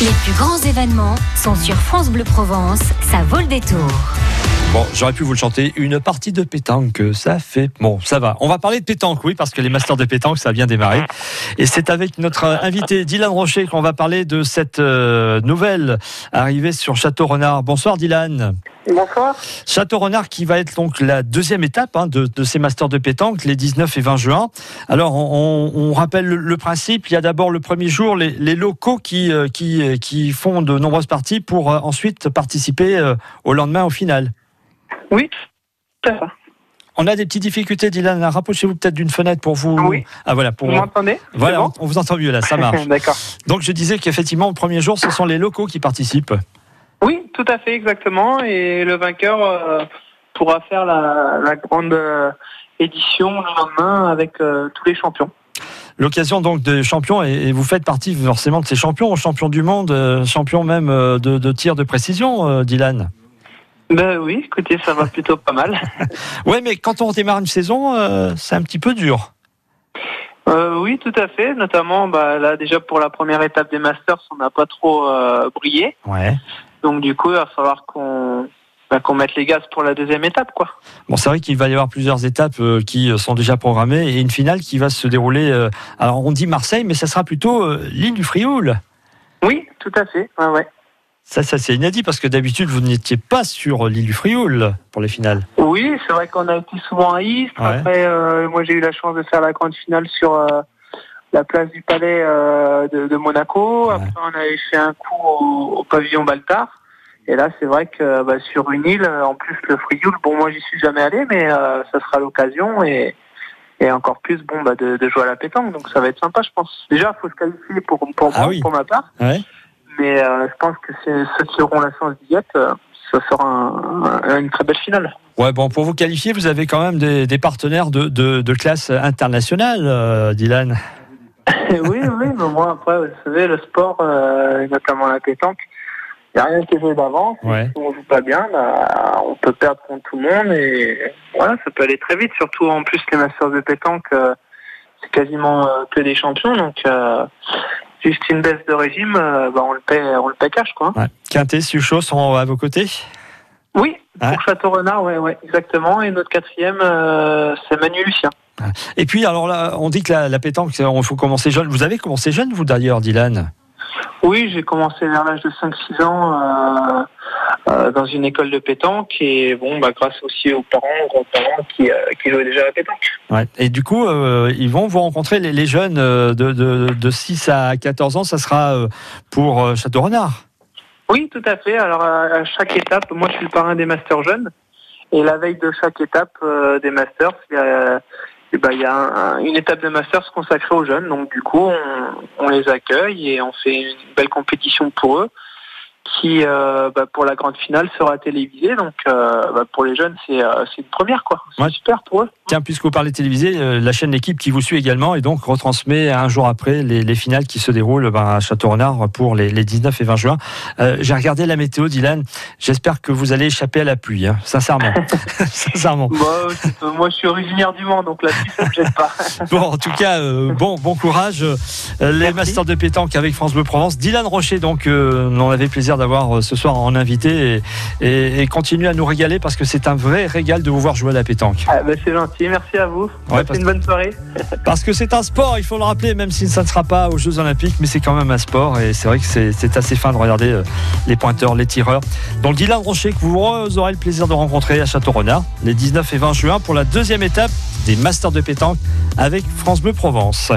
Les plus grands événements sont sur France Bleu Provence. Ça vaut le détour. Bon, j'aurais pu vous le chanter. Une partie de pétanque, ça fait. Bon, ça va. On va parler de pétanque, oui, parce que les masters de pétanque, ça a bien démarré. Et c'est avec notre invité Dylan Rocher qu'on va parler de cette euh, nouvelle arrivée sur Château Renard. Bonsoir, Dylan. Bonsoir. Château Renard qui va être donc la deuxième étape hein, de, de, ces masters de pétanque, les 19 et 20 juin. Alors, on, on rappelle le, le, principe. Il y a d'abord le premier jour les, les locaux qui, euh, qui, qui font de nombreuses parties pour euh, ensuite participer euh, au lendemain au final. Oui, ça va. On a des petites difficultés, Dylan. Rapprochez-vous peut-être d'une fenêtre pour vous. Oui. Ah voilà. Pour... Vous m'entendez Voilà, bon on vous entend mieux là, ça marche. D'accord. Donc je disais qu'effectivement, le premier jour, ce sont les locaux qui participent. Oui, tout à fait, exactement. Et le vainqueur euh, pourra faire la, la grande euh, édition le lendemain avec euh, tous les champions. L'occasion donc des champions, et, et, vous faites partie forcément de ces champions, champions du monde, champions même de, de tir de précision, Dylan. Ben oui, écoutez, ça va plutôt pas mal. ouais, mais quand on démarre une saison, euh, c'est un petit peu dur. Euh, oui, tout à fait. Notamment, bah, là déjà pour la première étape des Masters, on n'a pas trop euh, brillé. Ouais. Donc du coup, il va falloir qu'on bah, qu'on mette les gaz pour la deuxième étape, quoi. Bon, c'est vrai qu'il va y avoir plusieurs étapes euh, qui sont déjà programmées et une finale qui va se dérouler. alors on dit Marseille, mais ça sera plutôt l'île du Frioul. Oui, tout à fait. Ouais, ouais. Ça, ça c'est inédit parce que d'habitude vous n'étiez pas sur l'île du Frioul pour les finales. Oui, c'est vrai qu'on a été souvent à Istres. Ouais. Après, euh, moi j'ai eu la chance de faire la grande finale sur euh, la place du Palais euh, de, de Monaco. Ouais. Après, on avait fait un coup au, au pavillon Baltard. Et là, c'est vrai que bah, sur une île, en plus le Frioul, bon, moi j'y suis jamais allé, mais ça sera l'occasion et, et encore plus, bon, bah, de, de jouer à la pétanque. Donc ça va être sympa, je pense. Déjà, il faut se qualifier pour pour Ah moi, oui. pour ma part. Ouais. Mais euh, je pense que ceux qui auront la chance d'y être, euh, ça sera un- un- une très belle finale. Ouais, bon, pour vous qualifier, vous avez quand même des, des partenaires de, de, de classe internationale, euh, Dylan. oui, oui, mais moi, après, vous savez, le sport, euh, notamment la pétanque, il n'y a rien qui est joué d'avance. Ouais. Si on joue pas bien, bah, on peut perdre contre tout le monde et voilà, ça peut aller très vite. Surtout en plus, les masters de pétanque, euh, c'est quasiment euh, que des champions. Donc, juste une baisse de régime, euh, bah, on le paie, on le paie cash, quoi. Ouais. Quintet, Suchot sont à vos côtés. Oui, Ouais. pour Château Renard, ouais, ouais, exactement. Et notre quatrième, euh, c'est Manu Lucien. Et puis, alors là, on dit que la, la pétanque, il faut commencer jeune. Vous avez commencé jeune, vous d'ailleurs, Dylan? Oui, j'ai commencé vers l'âge de 5-6 ans euh, euh, dans une école de pétanque et bon, bah, grâce aussi aux parents, aux grands-parents qui, euh, qui jouaient déjà à la pétanque. Ouais. Et du coup, euh, ils vont vous rencontrer, les, les jeunes euh, de, de, de 6 à 14 ans, ça sera pour euh, Château-Renard. Oui, tout à fait. Alors à, chaque étape, moi je suis le parrain des masters jeunes et la veille de chaque étape euh, des masters, il y a, eh ben, y a un- un- une étape de masters consacrée aux jeunes. Donc du coup, on, on les accueille et on fait une belle compétition pour eux qui, euh, bah, pour la grande finale, sera télévisée. Donc euh, bah, pour les jeunes, c'est euh, une première quoi. C'est Ouais. super pour eux. Tiens, puisque vous parlez télévisé, euh, la chaîne L'équipe qui vous suit également et donc retransmet un jour après les, les finales qui se déroulent ben, à Château-Renard pour les, les 19 et 20 juin. J'ai regardé la météo, Dylan. J'espère que vous allez échapper à la pluie, hein, sincèrement. sincèrement. Bah, moi, je suis originaire du Mans, donc là-dessus, ça me gêne pas. Bon, en tout cas, bon, bon courage. Les Merci. Masters de pétanque avec France Bleu Provence. Dylan Rocher, donc, on avait plaisir d'avoir euh, ce soir en invité et, et, et continue à nous régaler parce que c'est un vrai régal de vous voir jouer à la pétanque. Ah, bah, c'est gentil, merci à vous. Passez une bonne soirée. Parce que c'est un sport, il faut le rappeler, même si ça ne sera pas aux Jeux Olympiques, mais c'est quand même un sport et c'est vrai que c'est c'est assez fin de regarder euh, les pointeurs, les tireurs. Donc Dylan Rocher, que vous aurez le plaisir de rencontrer à Château-Renard les 19 et 20 juin pour la deuxième étape des Masters de pétanque avec France Bleu Provence.